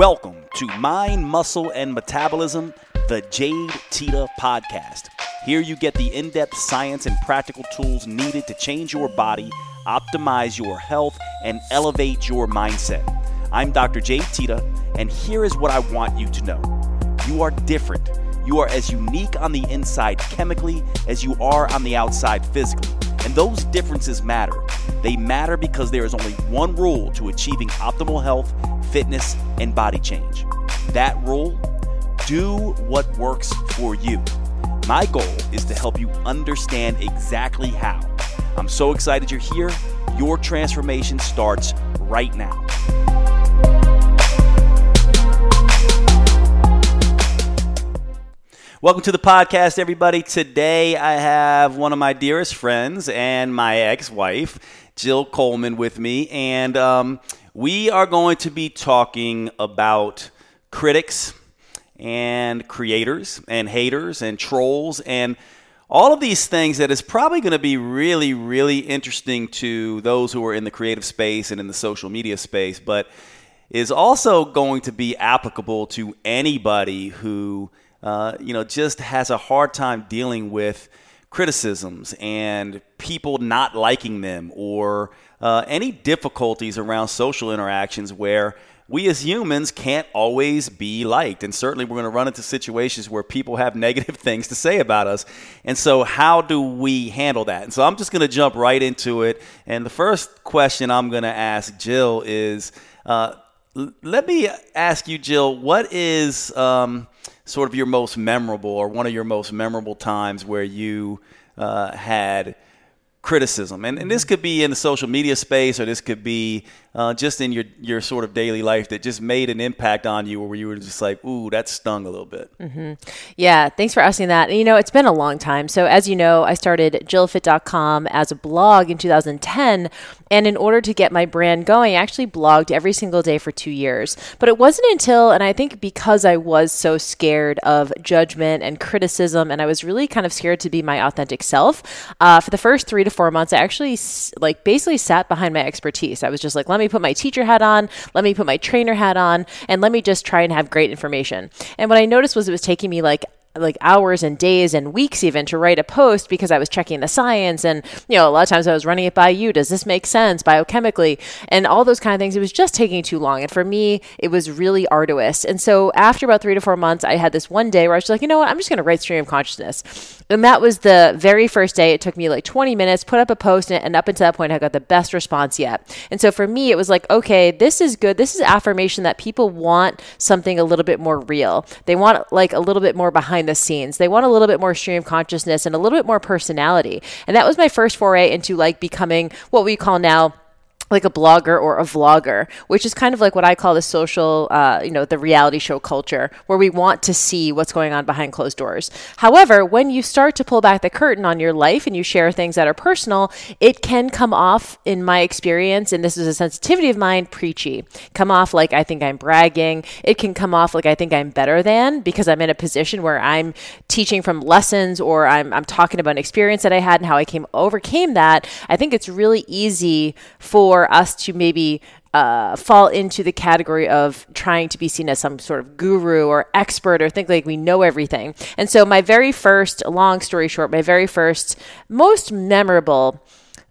Welcome to Mind, Muscle, and Metabolism, the Jade Teta Podcast. Here you get the in depth science and practical tools needed to change your body, optimize your health, and elevate your mindset. I'm Dr. Jade Teta, and here is what I want you to know you are different. You are as unique on the inside chemically as you are on the outside physically. And those differences matter. They matter because there is only one rule to achieving optimal health, fitness, and body change. That rule do what works for you. My goal is to help you understand exactly how. I'm so excited you're here. Your transformation starts right now. Welcome to the podcast, everybody. Today I have one of my dearest friends and my ex wife, Jill Coleman, with me. And um, we are going to be talking about critics and creators and haters and trolls and all of these things that is probably going to be really, really interesting to those who are in the creative space and in the social media space, but is also going to be applicable to anybody who uh, you know, just has a hard time dealing with criticisms and people not liking them or uh, any difficulties around social interactions where we as humans can't always be liked. And certainly we're going to run into situations where people have negative things to say about us. And so, how do we handle that? And so, I'm just going to jump right into it. And the first question I'm going to ask Jill is uh, let me ask you, Jill, what is. Um, sort of your most memorable or one of your most memorable times where you uh, had criticism. And, and this mm-hmm. could be in the social media space or this could be uh, just in your, your sort of daily life that just made an impact on you where you were just like, ooh, that stung a little bit? Mm-hmm. Yeah, thanks for asking that. And, you know, it's been a long time. So, as you know, I started jillfit.com as a blog in 2010. And in order to get my brand going, I actually blogged every single day for two years. But it wasn't until, and I think because I was so scared of judgment and criticism, and I was really kind of scared to be my authentic self, uh, for the first three to four months, I actually like basically sat behind my expertise. I was just like, let me put my teacher hat on, let me put my trainer hat on, and let me just try and have great information. And what I noticed was it was taking me like like hours and days and weeks even to write a post because I was checking the science and you know a lot of times I was running it by you. Does this make sense biochemically? And all those kind of things. It was just taking too long. And for me it was really arduous. And so after about 3 to 4 months I had this one day where I was like you know what? I'm just going to write stream of consciousness and that was the very first day it took me like 20 minutes put up a post and up until that point I got the best response yet and so for me it was like okay this is good this is affirmation that people want something a little bit more real they want like a little bit more behind the scenes. They want a little bit more stream consciousness and a little bit more personality. And that was my first foray into like becoming what we call now like a blogger or a vlogger, which is kind of like what I call the social, uh, you know, the reality show culture, where we want to see what's going on behind closed doors. However, when you start to pull back the curtain on your life and you share things that are personal, it can come off, in my experience, and this is a sensitivity of mine, preachy. Come off like I think I'm bragging. It can come off like I think I'm better than because I'm in a position where I'm teaching from lessons or I'm, I'm talking about an experience that I had and how I came overcame that. I think it's really easy for for us to maybe uh, fall into the category of trying to be seen as some sort of guru or expert or think like we know everything. And so, my very first, long story short, my very first, most memorable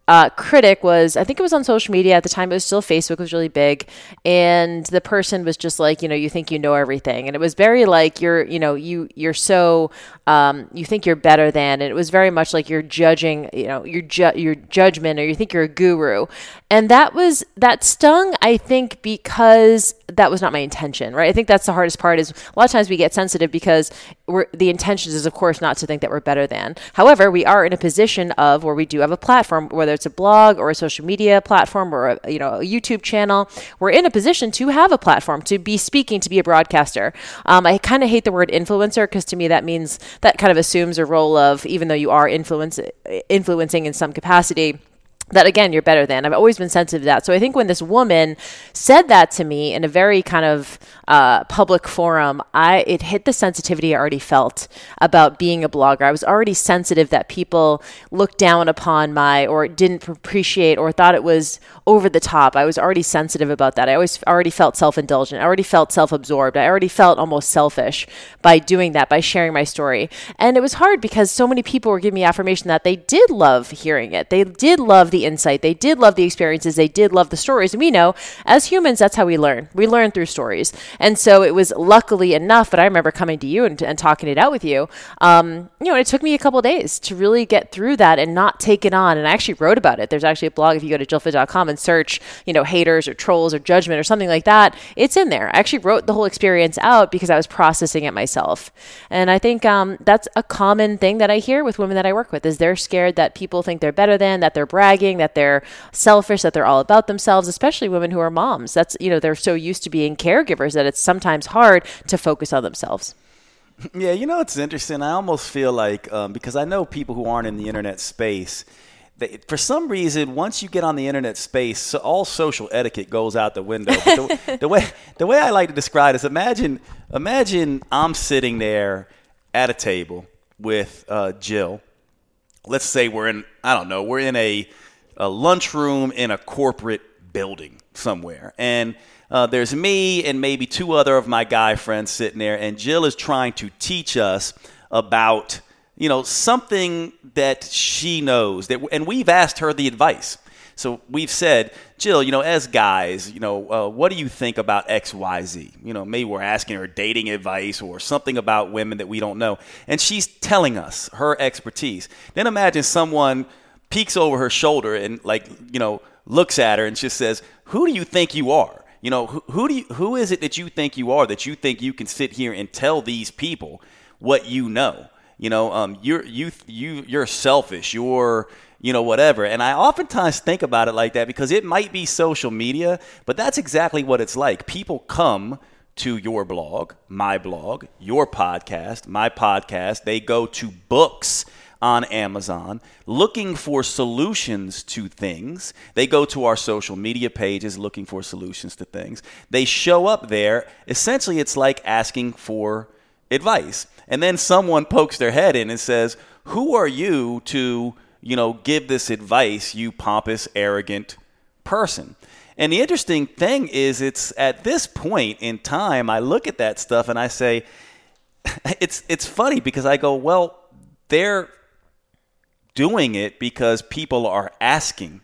uh, critic was, I think it was on social media at the time. It was still Facebook was really big, and the person was just like, you know, you think you know everything, and it was very like you're, you know, you you're so um, you think you're better than, and it was very much like you're judging, you know, your ju- your judgment, or you think you're a guru, and that was that stung. I think because that was not my intention, right? I think that's the hardest part. Is a lot of times we get sensitive because we're the intention is of course not to think that we're better than. However, we are in a position of where we do have a platform, whether it's a blog or a social media platform or a, you know a YouTube channel, we're in a position to have a platform to be speaking, to be a broadcaster. Um, I kind of hate the word influencer because to me that means that kind of assumes a role of even though you are influence influencing in some capacity that again you're better than. I've always been sensitive to that. So i think when this woman said that to me in a very kind of uh, public forum i it hit the sensitivity i already felt about being a blogger. I was already sensitive that people looked down upon my or didn't appreciate or thought it was over the top. I was already sensitive about that. I always already felt self-indulgent. I already felt self-absorbed. I already felt almost selfish by doing that by sharing my story. And it was hard because so many people were giving me affirmation that they did love hearing it. They did love the the insight. They did love the experiences. They did love the stories. And we know as humans, that's how we learn. We learn through stories. And so it was luckily enough that I remember coming to you and, and talking it out with you. Um, you know, it took me a couple days to really get through that and not take it on. And I actually wrote about it. There's actually a blog if you go to jillfit.com and search, you know, haters or trolls or judgment or something like that. It's in there. I actually wrote the whole experience out because I was processing it myself. And I think um, that's a common thing that I hear with women that I work with is they're scared that people think they're better than, that they're bragging that they're selfish, that they're all about themselves, especially women who are moms. That's, you know, they're so used to being caregivers that it's sometimes hard to focus on themselves. Yeah, you know, it's interesting. I almost feel like, um, because I know people who aren't in the internet space, they, for some reason, once you get on the internet space, all social etiquette goes out the window. The, the, way the way I like to describe it is imagine imagine I'm sitting there at a table with uh, Jill. Let's say we're in I don't know we're in a a lunchroom in a corporate building somewhere. And uh, there's me and maybe two other of my guy friends sitting there, and Jill is trying to teach us about you know something that she knows that, and we've asked her the advice. So we've said, Jill, you know, as guys, you know, uh, what do you think about X, Y, Z? You know, maybe we're asking her dating advice or something about women that we don't know, and she's telling us her expertise. Then imagine someone peeks over her shoulder and like you know looks at her and just says, "Who do you think you are? You know, who, who do you, who is it that you think you are that you think you can sit here and tell these people what you know? You know, um, you're you you you're selfish. You're you know whatever. And I oftentimes think about it like that because it might be social media, but that's exactly what it's like. People come to your blog, my blog, your podcast, my podcast. They go to books on Amazon looking for solutions to things. They go to our social media pages looking for solutions to things. They show up there. Essentially, it's like asking for advice. And then someone pokes their head in and says, Who are you to, you know, give this advice, you pompous, arrogant person? And the interesting thing is, it's at this point in time, I look at that stuff and I say, it's it's funny because I go, well, they're doing it because people are asking.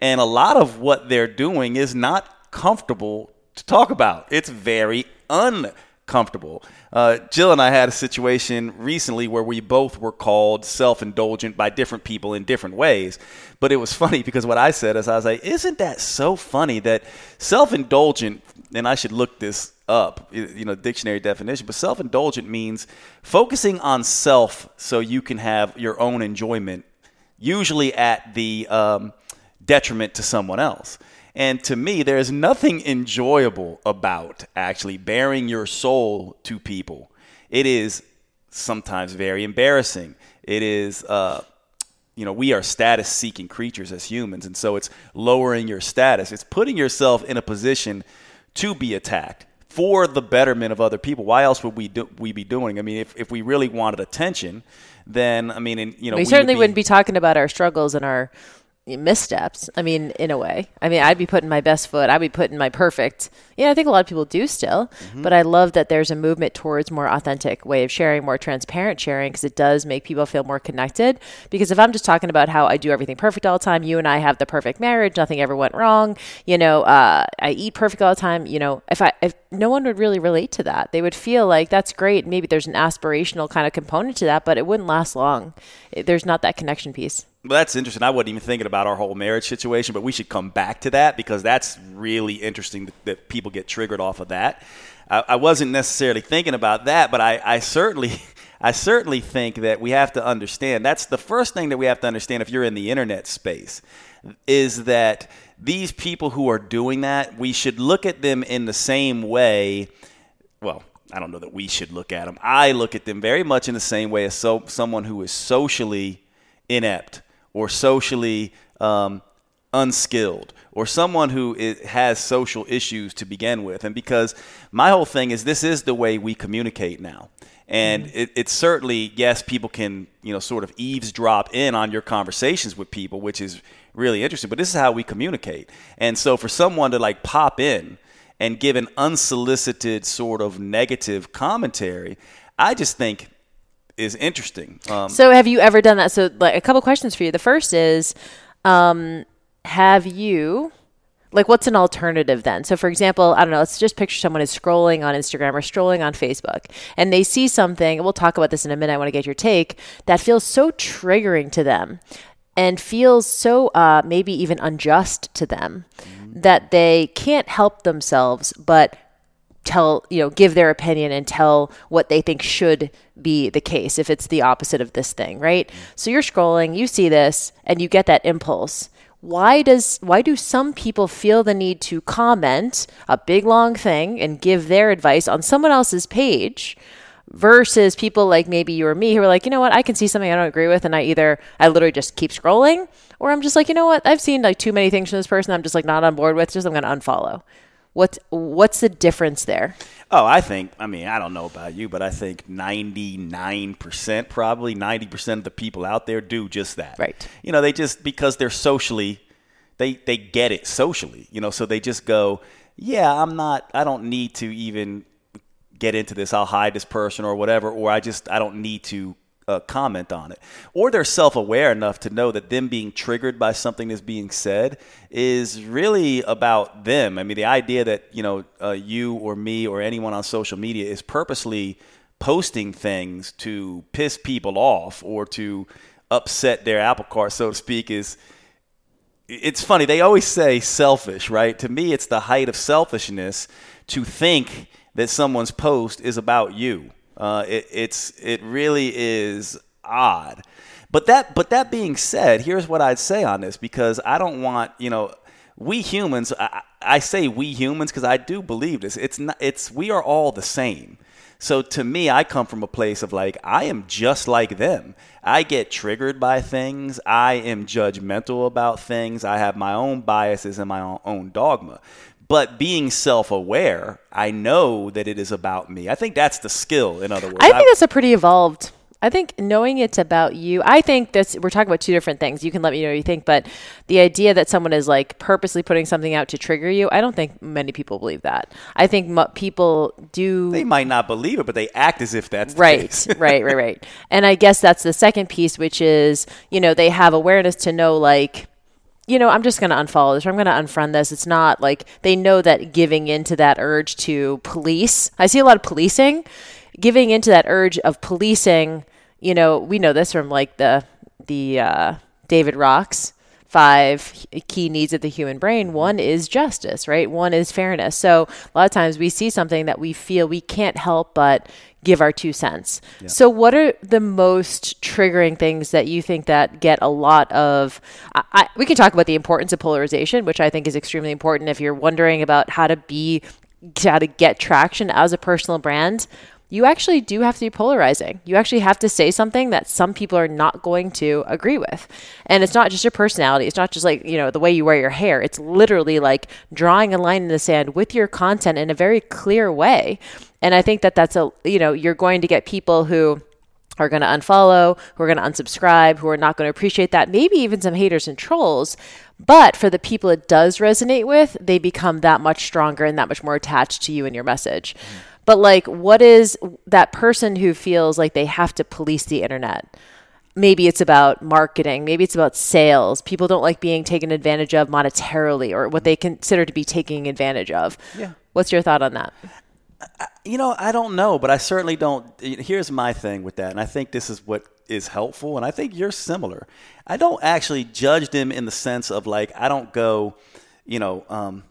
And a lot of what they're doing is not comfortable to talk about. It's very uncomfortable. Uh, Jill and I had a situation recently where we both were called self indulgent by different people in different ways. But it was funny because what I said is, I was like, isn't that so funny that self indulgent, and I should look this up, you know, dictionary definition, but self indulgent means focusing on self so you can have your own enjoyment usually at the um, detriment to someone else. And to me, there is nothing enjoyable about actually bearing your soul to people. It is sometimes very embarrassing. It is, uh, you know, we are status seeking creatures as humans. And so it's lowering your status, it's putting yourself in a position to be attacked for the betterment of other people. Why else would we do, we be doing? I mean, if, if we really wanted attention, then I mean, you know, we, we certainly would not be talking about our struggles and our missteps. I mean, in a way. I mean, I'd be putting my best foot. I'd be putting my perfect. Yeah, I think a lot of people do still, mm-hmm. but I love that there's a movement towards more authentic way of sharing, more transparent sharing, because it does make people feel more connected. Because if I'm just talking about how I do everything perfect all the time, you and I have the perfect marriage, nothing ever went wrong. You know, uh, I eat perfect all the time. You know, if I if no one would really relate to that, they would feel like that's great. Maybe there's an aspirational kind of component to that, but it wouldn't last long. There's not that connection piece. Well, that's interesting. I wasn't even thinking about our whole marriage situation, but we should come back to that because that's really interesting that, that people get triggered off of that. I, I, wasn't necessarily thinking about that, but I, I certainly. I certainly think that we have to understand that's the first thing that we have to understand if you're in the internet space is that these people who are doing that, we should look at them in the same way. Well, I don't know that we should look at them. I look at them very much in the same way as so, someone who is socially inept or socially um, unskilled or someone who is, has social issues to begin with. And because my whole thing is this is the way we communicate now. And mm-hmm. it, it's certainly, yes, people can, you know, sort of eavesdrop in on your conversations with people, which is really interesting, but this is how we communicate. And so for someone to like pop in and give an unsolicited sort of negative commentary, I just think is interesting. Um, so have you ever done that? So like a couple questions for you. The first is, um, have you like what's an alternative then so for example i don't know let's just picture someone is scrolling on instagram or scrolling on facebook and they see something and we'll talk about this in a minute i want to get your take that feels so triggering to them and feels so uh, maybe even unjust to them mm-hmm. that they can't help themselves but tell you know give their opinion and tell what they think should be the case if it's the opposite of this thing right? So you're scrolling you see this and you get that impulse. Why does why do some people feel the need to comment a big long thing and give their advice on someone else's page versus people like maybe you or me who are like you know what? I can see something i don't agree with and i either i literally just keep scrolling or i'm just like you know what? I've seen like too many things from this person i'm just like not on board with just i'm going to unfollow what's what's the difference there Oh, I think, I mean, I don't know about you, but I think 99%, probably 90% of the people out there do just that. Right. You know, they just, because they're socially, they, they get it socially, you know, so they just go, yeah, I'm not, I don't need to even get into this. I'll hide this person or whatever, or I just, I don't need to uh, comment on it. Or they're self aware enough to know that them being triggered by something that's being said is really about them. I mean, the idea that, you know, uh, you or me or anyone on social media is purposely posting things to piss people off or to upset their apple cart, so to speak, is. It's funny. They always say selfish, right? To me, it's the height of selfishness to think that someone's post is about you. Uh, it, it's it really is odd. But that but that being said, here's what I'd say on this because I don't want you know we humans. I, I say we humans because I do believe this. It's not. It's we are all the same. So to me, I come from a place of like, I am just like them. I get triggered by things. I am judgmental about things. I have my own biases and my own, own dogma. But being self aware, I know that it is about me. I think that's the skill, in other words. I think that's a pretty evolved. I think knowing it's about you, I think that's, we're talking about two different things. You can let me know what you think, but the idea that someone is like purposely putting something out to trigger you, I don't think many people believe that. I think people do. They might not believe it, but they act as if that's right, right, right, right. And I guess that's the second piece, which is, you know, they have awareness to know like, you know, I'm just going to unfollow this or I'm going to unfriend this. It's not like they know that giving into that urge to police. I see a lot of policing, giving into that urge of policing. You know, we know this from like the the uh, David Rocks five key needs of the human brain. One is justice, right? One is fairness. So a lot of times we see something that we feel we can't help but give our two cents. Yeah. So what are the most triggering things that you think that get a lot of I, I, we can talk about the importance of polarization, which I think is extremely important if you're wondering about how to be how to get traction as a personal brand you actually do have to be polarizing. You actually have to say something that some people are not going to agree with. And it's not just your personality. It's not just like, you know, the way you wear your hair. It's literally like drawing a line in the sand with your content in a very clear way. And I think that that's a, you know, you're going to get people who are going to unfollow, who are going to unsubscribe, who are not going to appreciate that, maybe even some haters and trolls. But for the people it does resonate with, they become that much stronger and that much more attached to you and your message. Mm. But like, what is that person who feels like they have to police the internet? Maybe it's about marketing. Maybe it's about sales. People don't like being taken advantage of monetarily or what they consider to be taking advantage of. Yeah. What's your thought on that? You know, I don't know, but I certainly don't. Here's my thing with that, and I think this is what is helpful, and I think you're similar. I don't actually judge them in the sense of like, I don't go, you know, um,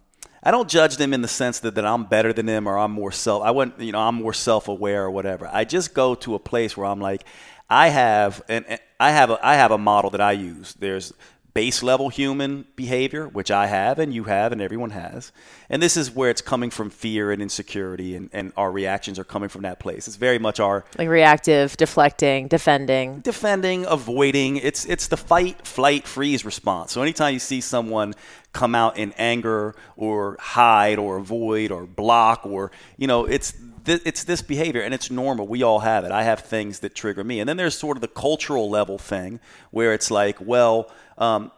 I don't judge them in the sense that, that I'm better than them or I'm more self I wouldn't you know I'm more self aware or whatever. I just go to a place where I'm like I have and I have a I have a model that I use. There's base level human behavior, which I have and you have and everyone has. And this is where it's coming from fear and insecurity, and, and our reactions are coming from that place. It's very much our like reactive, deflecting, defending, defending, avoiding. It's it's the fight, flight, freeze response. So anytime you see someone come out in anger or hide or avoid or block or you know it's it's this behavior and it's normal we all have it i have things that trigger me and then there's sort of the cultural level thing where it's like well um,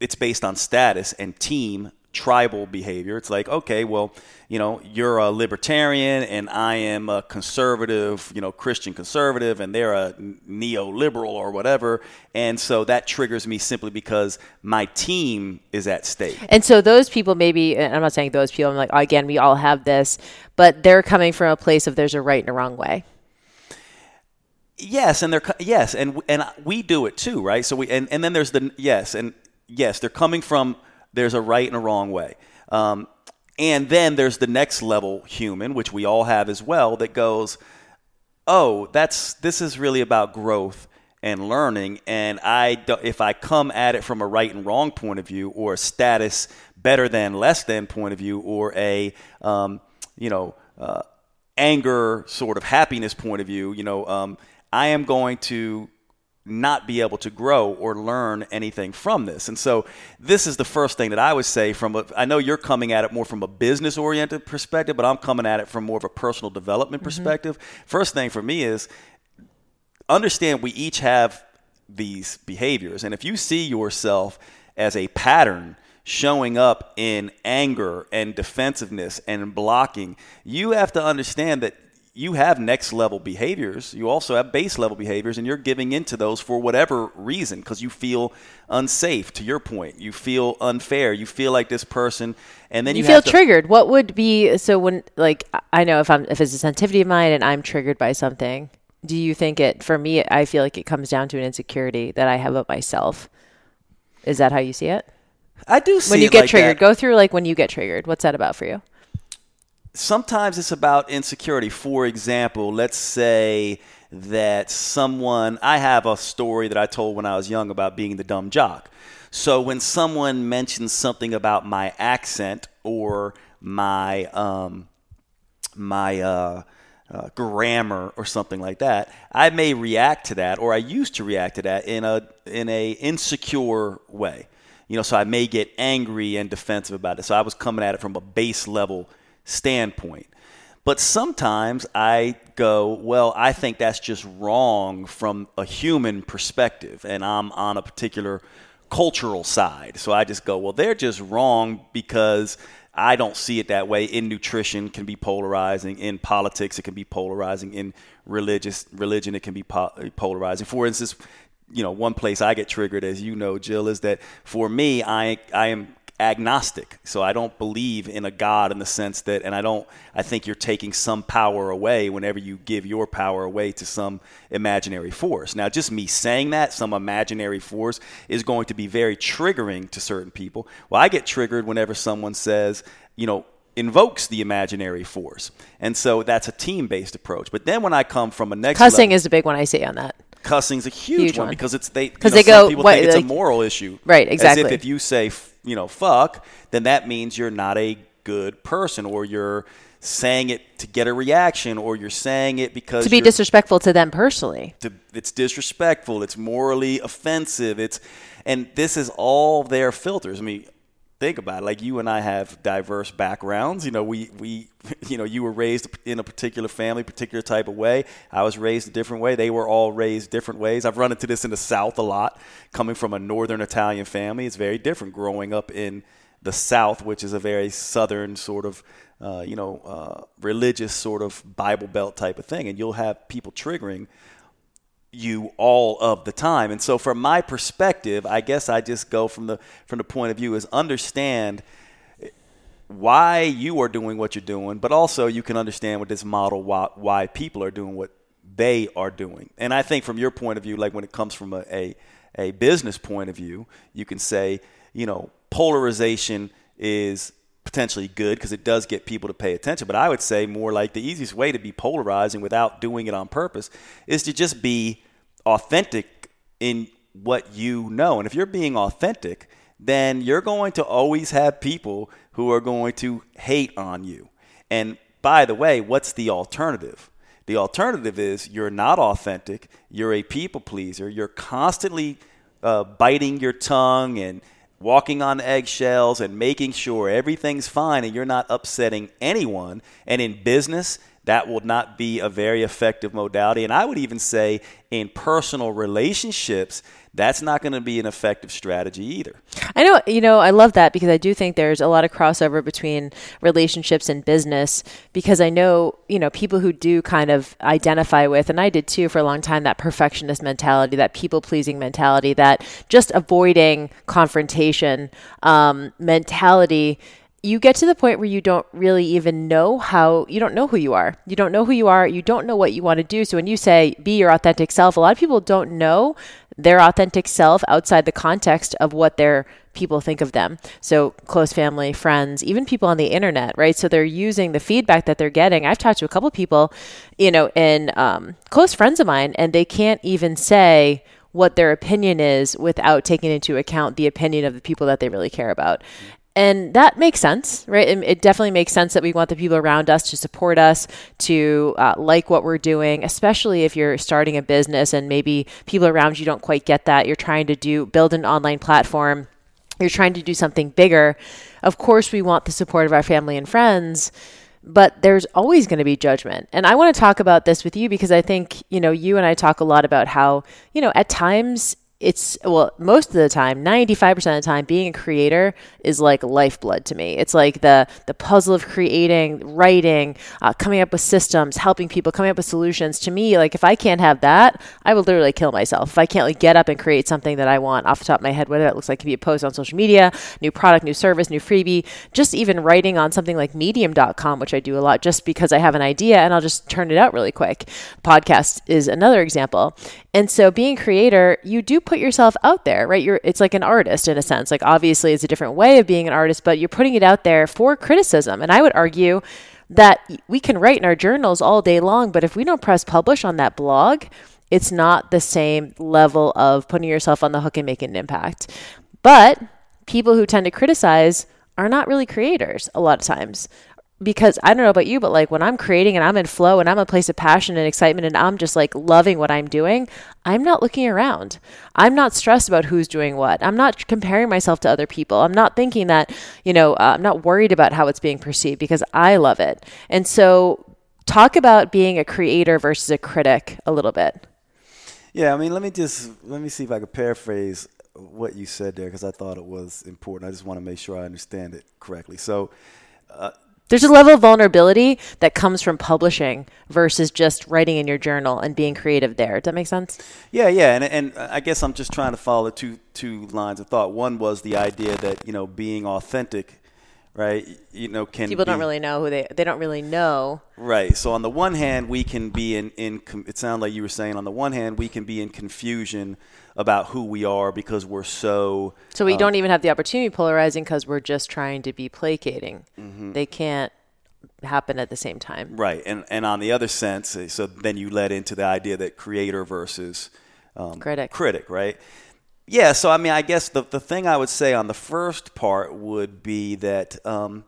it's based on status and team tribal behavior. It's like, okay, well, you know, you're a libertarian and I am a conservative, you know, Christian conservative, and they're a neoliberal or whatever. And so that triggers me simply because my team is at stake. And so those people, maybe, I'm not saying those people, I'm like, again, we all have this, but they're coming from a place of there's a right and a wrong way. Yes, and they're yes, and and we do it too, right? So we and, and then there's the yes, and yes, they're coming from there's a right and a wrong way. Um, and then there's the next level human, which we all have as well, that goes, oh, that's this is really about growth and learning. And I, if I come at it from a right and wrong point of view, or a status better than less than point of view, or a um, you know uh, anger sort of happiness point of view, you know, um, I am going to not be able to grow or learn anything from this. And so this is the first thing that I would say from a, I know you're coming at it more from a business oriented perspective, but I'm coming at it from more of a personal development mm-hmm. perspective. First thing for me is understand we each have these behaviors. And if you see yourself as a pattern showing up in anger and defensiveness and blocking, you have to understand that you have next level behaviors. You also have base level behaviors, and you're giving into those for whatever reason because you feel unsafe. To your point, you feel unfair. You feel like this person, and then you, you feel to- triggered. What would be so when like I know if I'm if it's a sensitivity of mine and I'm triggered by something. Do you think it for me? I feel like it comes down to an insecurity that I have of myself. Is that how you see it? I do. when you get like triggered, that. go through like when you get triggered. What's that about for you? Sometimes it's about insecurity. For example, let's say that someone, I have a story that I told when I was young about being the dumb jock. So when someone mentions something about my accent or my, um, my, uh, uh, grammar or something like that, I may react to that, or I used to react to that in a in a insecure way. You know, so I may get angry and defensive about it. So I was coming at it from a base level standpoint. But sometimes I go, well, I think that's just wrong from a human perspective, and I'm on a particular cultural side. So I just go, well, they're just wrong because I don't see it that way. In nutrition, can be polarizing. In politics, it can be polarizing. In religious religion, it can be po- eh, polarizing. For instance, you know, one place I get triggered, as you know, Jill, is that for me, I I am agnostic. So I don't believe in a God in the sense that, and I don't, I think you're taking some power away whenever you give your power away to some imaginary force. Now, just me saying that, some imaginary force, is going to be very triggering to certain people. Well, I get triggered whenever someone says, you know, invokes the imaginary force. And so that's a team based approach. But then when I come from a next cussing level, is a big one I see on that. Cussing's a huge, huge one, one, because it's they because they go people what, think it's like, a moral issue, right? Exactly. As if if you say you know, fuck, then that means you're not a good person or you're saying it to get a reaction or you're saying it because to be disrespectful to them personally. To, it's disrespectful. It's morally offensive. It's and this is all their filters. I mean, think about it. Like you and I have diverse backgrounds. You know, we we you know you were raised in a particular family, particular type of way. I was raised a different way. They were all raised different ways. I've run into this in the South a lot. Coming from a Northern Italian family, it's very different. Growing up in the South, which is a very Southern sort of uh, you know uh, religious sort of Bible Belt type of thing, and you'll have people triggering you all of the time. And so from my perspective, I guess I just go from the from the point of view is understand why you are doing what you're doing, but also you can understand with this model why, why people are doing what they are doing. And I think from your point of view, like when it comes from a, a, a business point of view, you can say, you know, polarization is potentially good because it does get people to pay attention. But I would say more like the easiest way to be polarizing without doing it on purpose is to just be authentic in what you know. And if you're being authentic, then you're going to always have people who are going to hate on you. And by the way, what's the alternative? The alternative is you're not authentic, you're a people pleaser, you're constantly uh, biting your tongue and walking on eggshells and making sure everything's fine and you're not upsetting anyone. And in business, that will not be a very effective modality. And I would even say in personal relationships, that's not going to be an effective strategy either. I know, you know, I love that because I do think there's a lot of crossover between relationships and business because I know, you know, people who do kind of identify with, and I did too for a long time, that perfectionist mentality, that people pleasing mentality, that just avoiding confrontation um, mentality you get to the point where you don't really even know how you don't know who you are. You don't know who you are. You don't know what you want to do. So when you say be your authentic self, a lot of people don't know their authentic self outside the context of what their people think of them. So close family, friends, even people on the internet, right? So they're using the feedback that they're getting. I've talked to a couple people, you know, and um, close friends of mine, and they can't even say what their opinion is without taking into account the opinion of the people that they really care about. And that makes sense, right? It, it, definitely makes sense that we want the people around us to support us, to uh, like what we're doing, especially if you're starting a business and maybe people around you don't quite get that. You're trying to do build an online platform, you're trying to do something bigger. Of course, we want the support of our family and friends but there's always going to be judgment. And I want to talk about this with you because I think, you know, you and I talk a lot about how, you know, at times it's well most of the time 95% of the time being a creator is like lifeblood to me. It's like the the puzzle of creating writing uh, coming up with systems helping people coming up with solutions. To me like if i can't have that i will literally kill myself. If i can't like get up and create something that i want off the top of my head whether it looks like it could be a post on social media new product new service new freebie just even writing on something like medium.com which i do a lot just because i have an idea and i'll just turn it out really quick. Podcast is another example. And so being creator you do put yourself out there, right? You're it's like an artist in a sense. Like obviously it's a different way of being an artist, but you're putting it out there for criticism. And I would argue that we can write in our journals all day long, but if we don't press publish on that blog, it's not the same level of putting yourself on the hook and making an impact. But people who tend to criticize are not really creators a lot of times because I don't know about you, but like when I'm creating and I'm in flow and I'm a place of passion and excitement and I'm just like loving what I'm doing, I'm not looking around. I'm not stressed about who's doing what. I'm not comparing myself to other people. I'm not thinking that, you know, uh, I'm not worried about how it's being perceived because I love it. And so, talk about being a creator versus a critic a little bit. Yeah, I mean, let me just let me see if I can paraphrase what you said there because I thought it was important. I just want to make sure I understand it correctly. So, uh, there's a level of vulnerability that comes from publishing versus just writing in your journal and being creative there. Does that make sense? Yeah, yeah, and and I guess I'm just trying to follow two two lines of thought. One was the idea that you know being authentic, right? You know, can people be, don't really know who they they don't really know. Right. So on the one hand, we can be in in it sounded like you were saying on the one hand we can be in confusion about who we are because we're so. So we um, don't even have the opportunity polarizing because we're just trying to be placating. Mm-hmm. They can't happen at the same time. Right, and and on the other sense, eh, so then you led into the idea that creator versus um, critic. Critic, right? Yeah. So I mean, I guess the the thing I would say on the first part would be that. Um,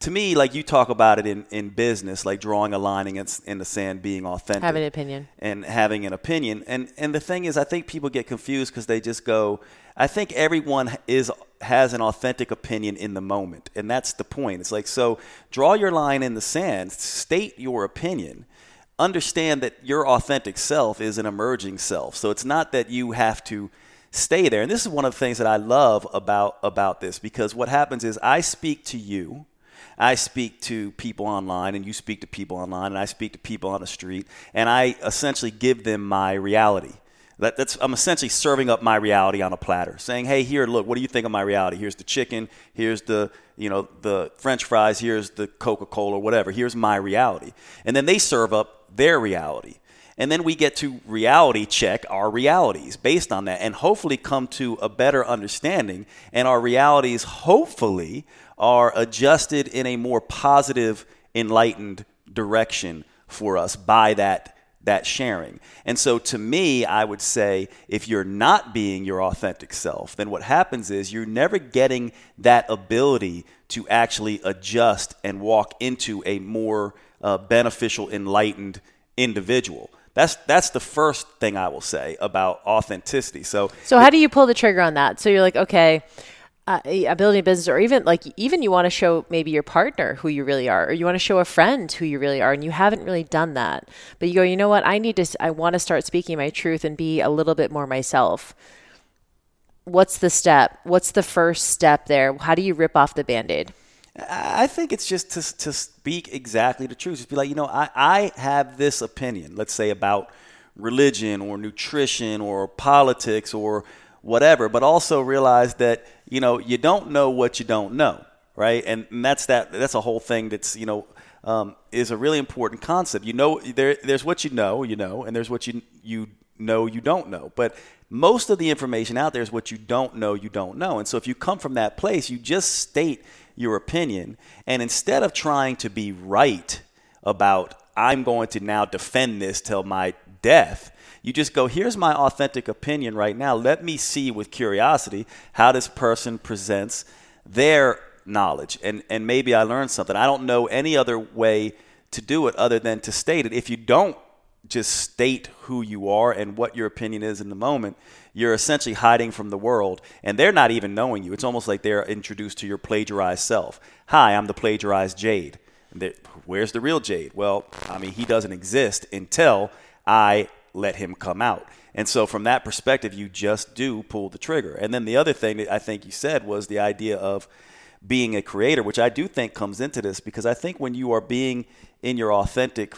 to me, like you talk about it in, in business, like drawing a line in, in the sand, being authentic, having an opinion, and having an opinion. And and the thing is, I think people get confused because they just go. I think everyone is has an authentic opinion in the moment, and that's the point. It's like so, draw your line in the sand, state your opinion. Understand that your authentic self is an emerging self. So it's not that you have to stay there. And this is one of the things that I love about about this because what happens is I speak to you I speak to people online, and you speak to people online, and I speak to people on the street, and I essentially give them my reality. That, that's I'm essentially serving up my reality on a platter, saying, "Hey, here, look, what do you think of my reality? Here's the chicken, here's the you know the French fries, here's the Coca-Cola, or whatever. Here's my reality." And then they serve up their reality. And then we get to reality check our realities based on that and hopefully come to a better understanding. And our realities, hopefully, are adjusted in a more positive, enlightened direction for us by that that sharing. And so to me, I would say if you're not being your authentic self, then what happens is you're never getting that ability to actually adjust and walk into a more uh, beneficial, enlightened individual. That's that's the first thing I will say about authenticity. So So how do you pull the trigger on that? So you're like, okay, uh, building a business or even like even you want to show maybe your partner who you really are or you want to show a friend who you really are and you haven't really done that. But you go you know what? I need to i want to start speaking my truth and be a little bit more myself. What's the step? What's the first step there? How do you rip off the band-aid I think it's just to, to speak exactly the truth. Just be like, you know, I, I have this opinion, let's say about religion or nutrition or politics or whatever, but also realize that, you know, you don't know what you don't know, right? And, and that's that, that's a whole thing that's, you know, um, is a really important concept. You know, there, there's what you know, you know, and there's what you, you know you don't know. But most of the information out there is what you don't know you don't know. And so if you come from that place, you just state your opinion. And instead of trying to be right about, I'm going to now defend this till my death, you just go, here's my authentic opinion right now. Let me see with curiosity how this person presents their knowledge. And, and maybe I learned something. I don't know any other way to do it other than to state it. If you don't just state who you are and what your opinion is in the moment, you're essentially hiding from the world and they're not even knowing you. It's almost like they're introduced to your plagiarized self. Hi, I'm the plagiarized Jade. Where's the real Jade? Well, I mean, he doesn't exist until I let him come out. And so, from that perspective, you just do pull the trigger. And then the other thing that I think you said was the idea of being a creator, which I do think comes into this because I think when you are being in your authentic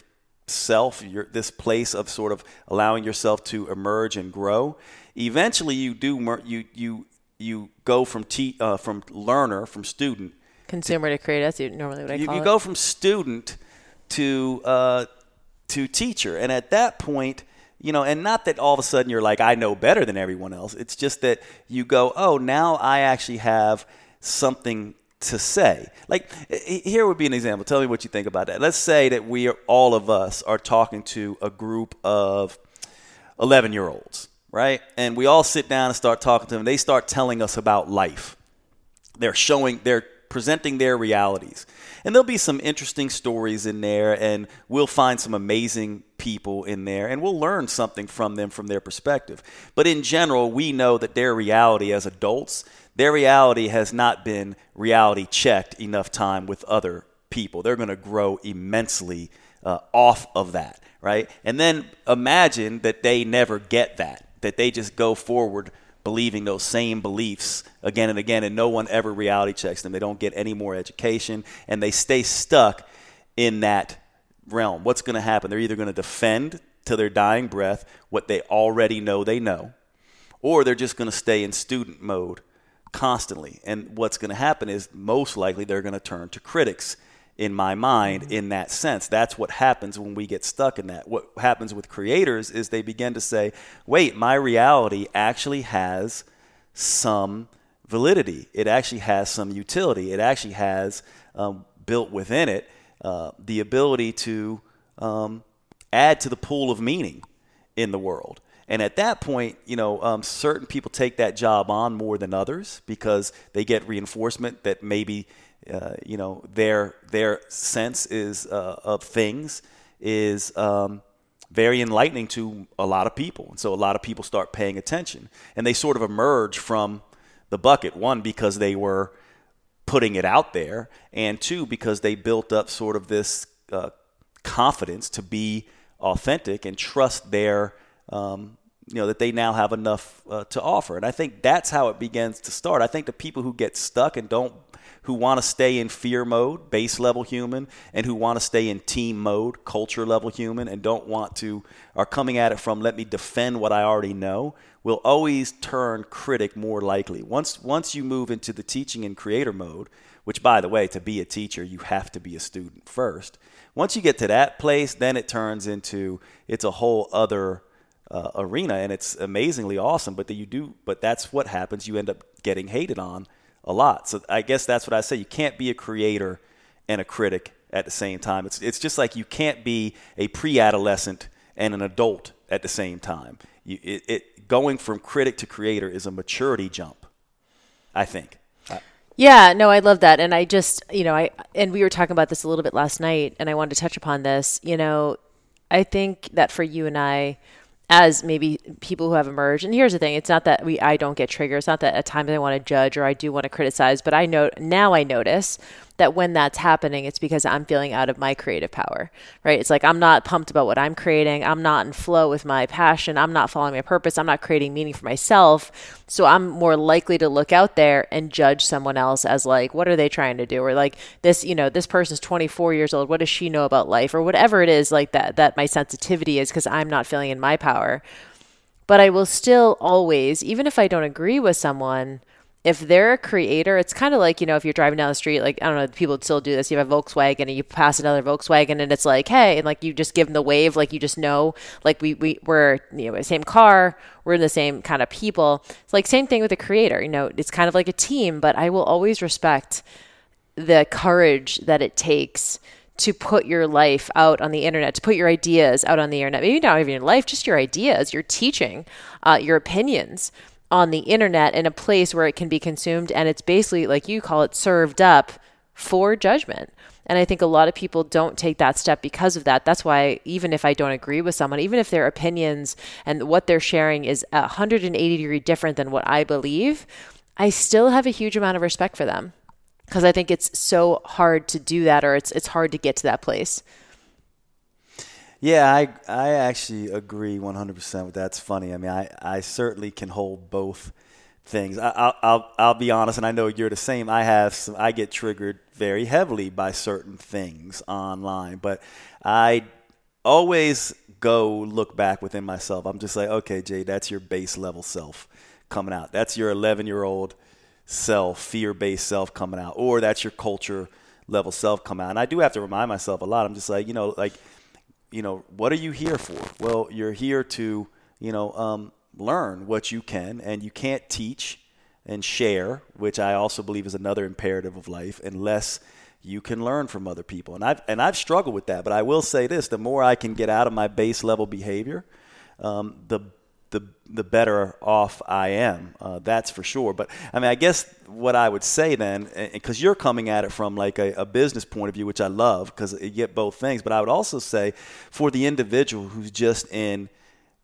self, your, this place of sort of allowing yourself to emerge and grow, eventually you do you you you go from te- uh, from learner from student consumer to, to creator. That's normally what I you, call you it. go from student to uh, to teacher, and at that point. You know, and not that all of a sudden you're like, I know better than everyone else. It's just that you go, oh, now I actually have something to say. Like here would be an example. Tell me what you think about that. Let's say that we are all of us are talking to a group of 11 year olds, right? And we all sit down and start talking to them. They start telling us about life. They're showing, they're presenting their realities. And there'll be some interesting stories in there, and we'll find some amazing people in there, and we'll learn something from them from their perspective. But in general, we know that their reality as adults their reality has not been reality checked enough time with other people. They're going to grow immensely uh, off of that, right? And then imagine that they never get that, that they just go forward believing those same beliefs again and again, and no one ever reality checks them. They don't get any more education, and they stay stuck in that realm. What's going to happen? They're either going to defend to their dying breath what they already know they know, or they're just going to stay in student mode constantly. And what's going to happen is most likely they're going to turn to critics in my mind in that sense. That's what happens when we get stuck in that. What happens with creators is they begin to say, wait, my reality actually has some validity. It actually has some utility. It actually has um, built within it uh, the ability to um, add to the pool of meaning in the world. And at that point, you know, um, certain people take that job on more than others because they get reinforcement that maybe, uh, you know, their their sense is uh, of things is um, very enlightening to a lot of people, and so a lot of people start paying attention, and they sort of emerge from the bucket. One because they were putting it out there, and two because they built up sort of this uh, confidence to be authentic and trust their um, you know that they now have enough uh, to offer. And i think that's how it begins to start. I think the people who get stuck and don't who want to stay in fear mode base level human and who want to stay in team mode culture level human and don't want to are coming at it from let me defend what i already know will always turn critic more likely once once you move into the teaching and creator mode which by the way to be a teacher you have to be a student first once you get to that place then it turns into it's a whole other uh, arena, and it's amazingly awesome. But that you do, but that's what happens. You end up getting hated on a lot. So I guess that's what I say. You can't be a creator and a critic at the same time. It's it's just like you can't be a pre-adolescent and an adult at the same time. You, it, it going from critic to creator is a maturity jump. I think. Yeah, no, I love that. And I just, you know, I, and we were talking about this a little bit last night, and I wanted to touch upon this. You know, I think that for you and I, as maybe people who have emerged, and here's the thing: it's not that we I don't get triggered. It's not that at times I want to judge or I do want to criticize, but I know now I notice that when that's happening, it's because I'm feeling out of my creative power, right? It's like I'm not pumped about what I'm creating. I'm not in flow with my passion. I'm not following my purpose. I'm not creating meaning for myself. So I'm more likely to look out there and judge someone else as like, what are they trying to do? Or like this, you know, this person's 24 years old. What does she know about life? Or whatever it is like that, that my sensitivity is because I'm not feeling in my power. But I will still always, even if I don't agree with someone, if they're a creator, it's kind of like, you know, if you're driving down the street, like, I don't know, people still do this. You have a Volkswagen and you pass another Volkswagen and it's like, hey, and like you just give them the wave, like you just know, like we, we, we're, you know, the same car, we're the same kind of people. It's like same thing with a creator, you know, it's kind of like a team, but I will always respect the courage that it takes to put your life out on the internet, to put your ideas out on the internet. Maybe not even your life, just your ideas, your teaching, uh, your opinions on the internet in a place where it can be consumed and it's basically like you call it served up for judgment. And I think a lot of people don't take that step because of that. That's why even if I don't agree with someone, even if their opinions and what they're sharing is 180 degree different than what I believe, I still have a huge amount of respect for them because I think it's so hard to do that or it's it's hard to get to that place. Yeah, I I actually agree 100% with that. That's funny. I mean, I, I certainly can hold both things. I, will I'll I'll be honest, and I know you're the same. I have some, I get triggered very heavily by certain things online, but I always go look back within myself. I'm just like, okay, Jay, that's your base level self coming out. That's your 11 year old self, fear based self coming out, or that's your culture level self come out. And I do have to remind myself a lot. I'm just like, you know, like you know, what are you here for? Well, you're here to, you know, um, learn what you can, and you can't teach and share, which I also believe is another imperative of life, unless you can learn from other people. And I've and I've struggled with that, but I will say this: the more I can get out of my base level behavior, um, the the the better off I am. Uh, that's for sure. But I mean, I guess what I would say then, because you're coming at it from like a, a business point of view, which I love, because you get both things. But I would also say for the individual who's just in,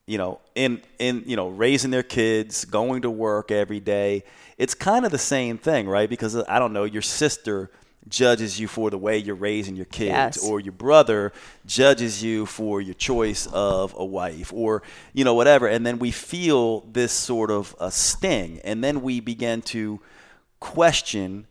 you know, in in you know, raising their kids, going to work every day, it's kind of the same thing, right? Because I don't know, your sister judges you for the way you're raising your kids yes. or your brother judges you for your choice of a wife or you know whatever. And then we feel this sort of a sting and then we begin to question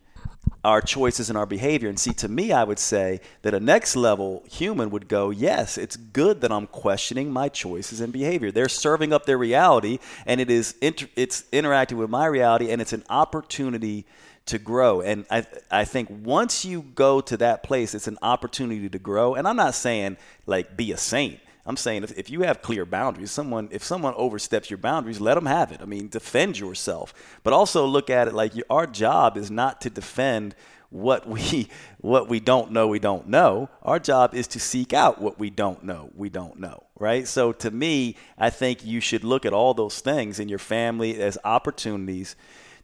our choices and our behavior. And see to me i would say that a next level human would go yes it's good that i'm questioning my choices and behavior. They're serving up their reality and it is inter- it's interacting with my reality and it's an opportunity to grow. And I, I think once you go to that place, it's an opportunity to grow. And I'm not saying like be a saint. I'm saying if, if you have clear boundaries, someone if someone oversteps your boundaries, let them have it. I mean, defend yourself, but also look at it like you, our job is not to defend what we what we don't know we don't know. Our job is to seek out what we don't know we don't know, right? So to me, I think you should look at all those things in your family as opportunities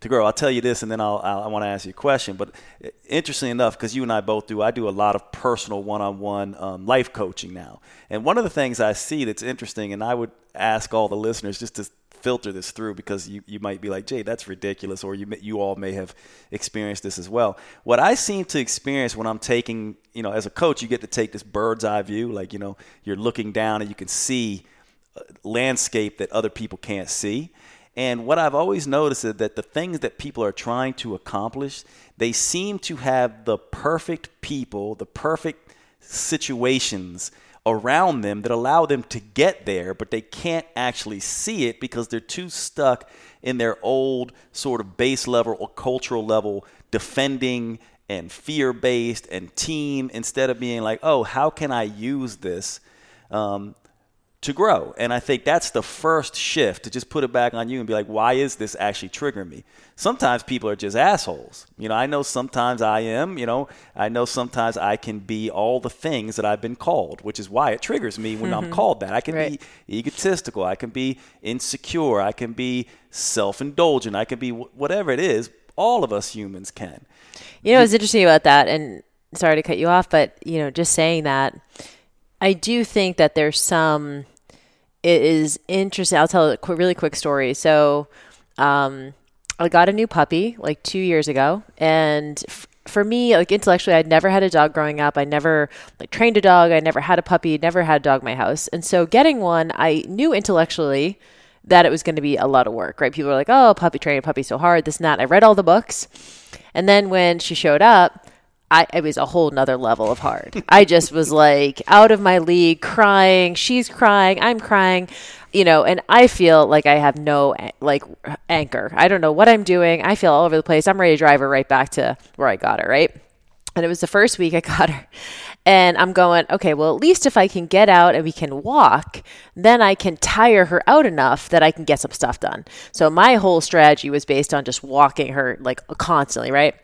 to grow. I'll tell you this, and then I'll, I'll i want to ask you a question. But interestingly enough, because you and I both do, I do a lot of personal one-on-one um, life coaching now. And one of the things I see that's interesting, and I would ask all the listeners just to filter this through because you, you might be like, Jay, that's ridiculous, or you you all may have experienced this as well. What I seem to experience when I'm taking, you know, as a coach, you get to take this bird's eye view, like you know, you're looking down and you can see landscape that other people can't see. And what I've always noticed is that the things that people are trying to accomplish, they seem to have the perfect people, the perfect situations around them that allow them to get there, but they can't actually see it because they're too stuck in their old sort of base level or cultural level defending and fear based and team instead of being like, oh, how can I use this? Um, to grow. And I think that's the first shift to just put it back on you and be like, why is this actually triggering me? Sometimes people are just assholes. You know, I know sometimes I am, you know, I know sometimes I can be all the things that I've been called, which is why it triggers me when I'm mm-hmm. called that. I can Right. be egotistical, I can be insecure, I can be self indulgent, I can be wh- whatever it is. All of us humans can. You know what's interesting about that, and sorry to cut you off, but you know, just saying that, I do think that there's some. It is interesting. I'll tell a quick, really quick story. So, um, I got a new puppy like two years ago, and f- for me, like intellectually, I'd never had a dog growing up. I never like trained a dog. I never had a puppy. Never had a dog in my house, and so getting one, I knew intellectually that it was going to be a lot of work. Right? People were like, "Oh, puppy training, puppy so hard." This and that. I read all the books. And then when she showed up, I it was a whole nother level of hard. I just was like out of my league, crying. She's crying. I'm crying. You know, and I feel like I have no like anchor. I don't know what I'm doing. I feel all over the place. I'm ready to drive her right back to where I got her. Right. And it was the first week I got her. And I'm going, okay, well, at least if I can get out and we can walk, then I can tire her out enough that I can get some stuff done. So my whole strategy was based on just walking her like constantly, right?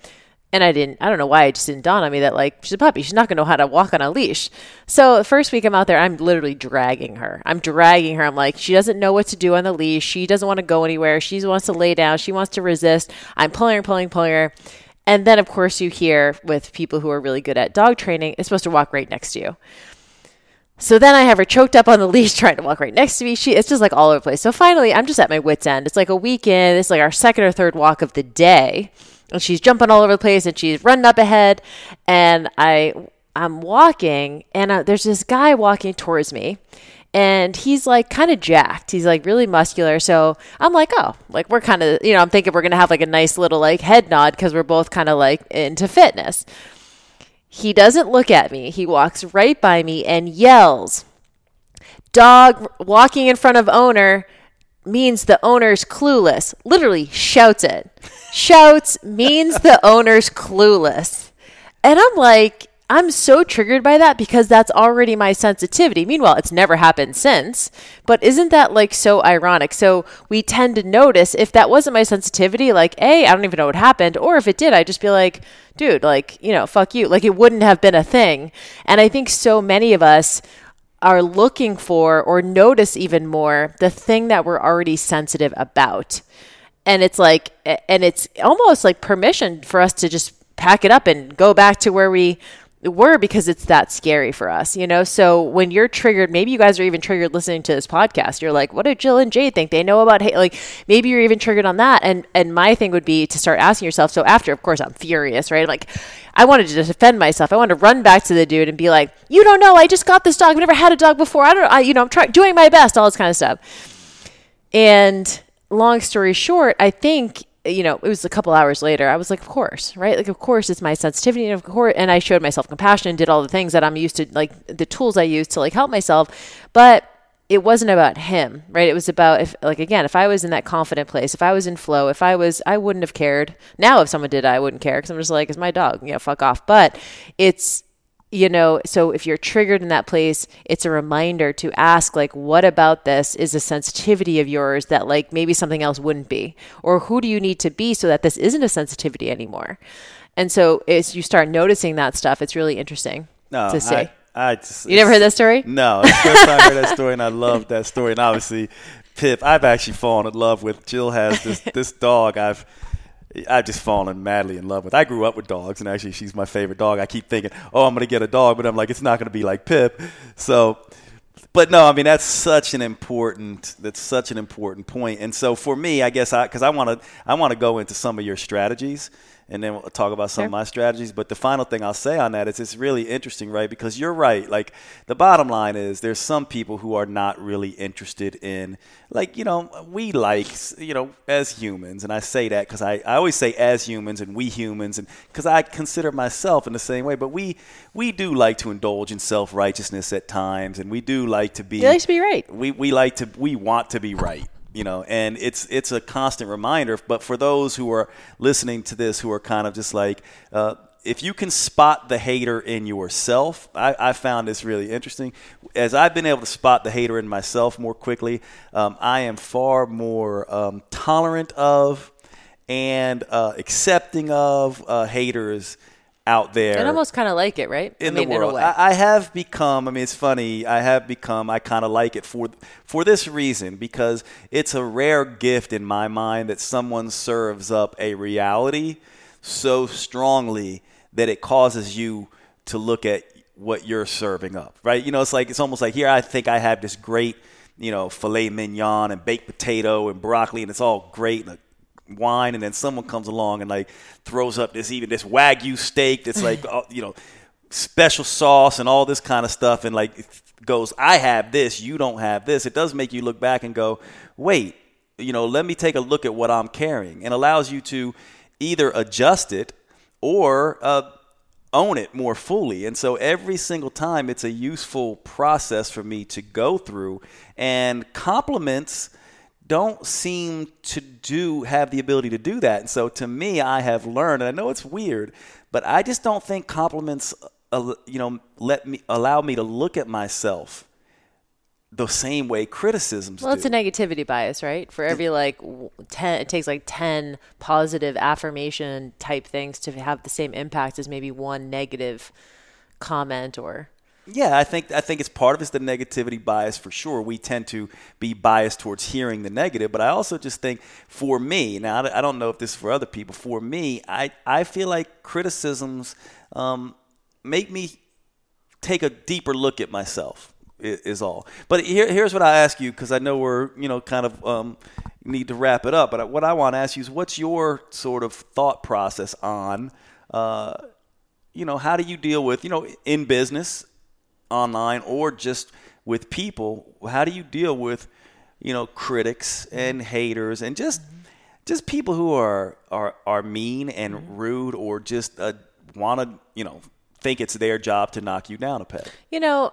And I didn't, I don't know why it just didn't dawn on me that like she's a puppy. She's not going to know how to walk on a leash. So the first week I'm out there, I'm literally dragging her. I'm dragging her. I'm like, she doesn't know what to do on the leash. She doesn't want to go anywhere. She wants to lay down. She wants to resist. I'm pulling her, pulling, pulling her. And then, of course, you hear with people who are really good at dog training, it's supposed to walk right next to you. So then I have her choked up on the leash trying to walk right next to me. She it's just like all over the place. So finally I'm just at my wits end. It's like a weekend. It's like our second or third walk of the day. And she's jumping all over the place and she's running up ahead and I I'm walking and uh, there's this guy walking towards me and he's like kind of jacked. He's like really muscular. So I'm like, oh, like we're kind of, you know, I'm thinking we're going to have like a nice little like head nod because we're both kind of like into fitness. He doesn't look at me. He walks right by me and yells, Dog walking in front of owner means the owner's clueless. Literally shouts it. Shouts means the owner's clueless. And I'm like, I'm so triggered by that because that's already my sensitivity. Meanwhile, it's never happened since. But isn't that like so ironic? So we tend to notice if that wasn't my sensitivity, like, A, I don't even know what happened. Or if it did, I'd just be like, dude, like, you know, fuck you. Like, it wouldn't have been a thing. And I think so many of us are looking for or notice even more the thing that we're already sensitive about. And it's like, and it's almost like permission for us to just pack it up and go back to where we were because it's that scary for us, you know? So when you're triggered, maybe you guys are even triggered listening to this podcast. You're like, what do Jill and Jade think? They know about hate. Like maybe you're even triggered on that. And, and my thing would be to start asking yourself. So after, of course, I'm furious, right? Like I wanted to defend myself. I wanted to run back to the dude and be like, you don't know. I just got this dog. I've never had a dog before. I don't, I, you know, I'm trying, doing my best, all this kind of stuff. And long story short, I think you know, it was a couple hours later. I was like, of course, right? Like, of course, it's my sensitivity, and of course, and I showed myself compassion and did all the things that I'm used to, like the tools I use to like help myself. But it wasn't about him, right? It was about if, like, again, if I was in that confident place, if I was in flow, if I was, I wouldn't have cared. Now, if someone did, I wouldn't care because I'm just like, it's my dog, you know, fuck off. But it's you know so if you're triggered in that place it's a reminder to ask like what about this is a sensitivity of yours that like maybe something else wouldn't be or who do you need to be so that this isn't a sensitivity anymore and so as you start noticing that stuff it's really interesting No, to see I, I just, you never heard that story No, it's first time I heard that story, and I love that story. And obviously, Pip, I've actually fallen in love with. Jill has this this dog. I've I've just fallen madly in love with. I grew up with dogs, and actually, she's my favorite dog. I keep thinking, oh, I'm going to get a dog, but I'm like, it's not going to be like Pip. So, but no, I mean that's such an important that's such an important point. And so for me, I guess I because I want to I want to go into some of your strategies and then we'll talk about some Sure. of my strategies. But the final thing I'll say on that is it's really interesting, right? Because you're right. Like the bottom line is there's some people who are not really interested in like, you know, we like, you know, as humans, and I say that because I, I always say as humans and we humans and because I consider myself in the same way, but we we do like to indulge in self righteousness at times and we do like to be You like to be right. we, we like to we want to be right you know and it's it's a constant reminder but for those who are listening to this who are kind of just like uh, if you can spot the hater in yourself, I, I, found this really interesting. As I've been able to spot the hater in myself more quickly, um, I am far more um, tolerant of and uh, accepting of uh, haters out there. And almost kind of like it, right? In I the world, I, I, have become. I mean, it's funny. I have become. I kind of like it for for this reason because it's a rare gift in my mind that someone serves up a reality so strongly that it causes you to look at what you're serving up, right? You know, it's like it's almost like here I think I have this great, you know, filet mignon and baked potato and broccoli, and it's all great and wine, and then someone comes along and like throws up this even this wagyu steak that's like you know special sauce and all this kind of stuff, and like goes, I have this, you don't have this. It does make you look back and go, wait, you know, let me take a look at what I'm carrying, and allows you to either adjust it or uh, own it more fully. And so every single time, it's a useful process for me to go through. And compliments don't seem to do have the ability to do that. And so to me, I have learned, and I know it's weird, but I just don't think compliments, uh, you know, let me allow me to look at myself the same way criticisms well, do. it's a negativity bias, right? For every like 10, it takes like 10 positive affirmation type things to have the same impact as maybe one negative comment or. Yeah, I think I think it's part of it's the negativity bias for sure. We tend to be biased towards hearing the negative, but I also just think for me now I don't know if this is for other people. For me, I I feel like criticisms um, make me take a deeper look at myself is all. But here, here's what I ask you because I know we're you know kind of um, need to wrap it up. But what I want to ask you is, what's your sort of thought process on, uh, you know, how do you deal with you know in business, online, or just with people? How do you deal with you know critics and haters and just just people who are are are mean and mm-hmm. rude or just uh, want to you know think it's their job to knock you down a peg. You know,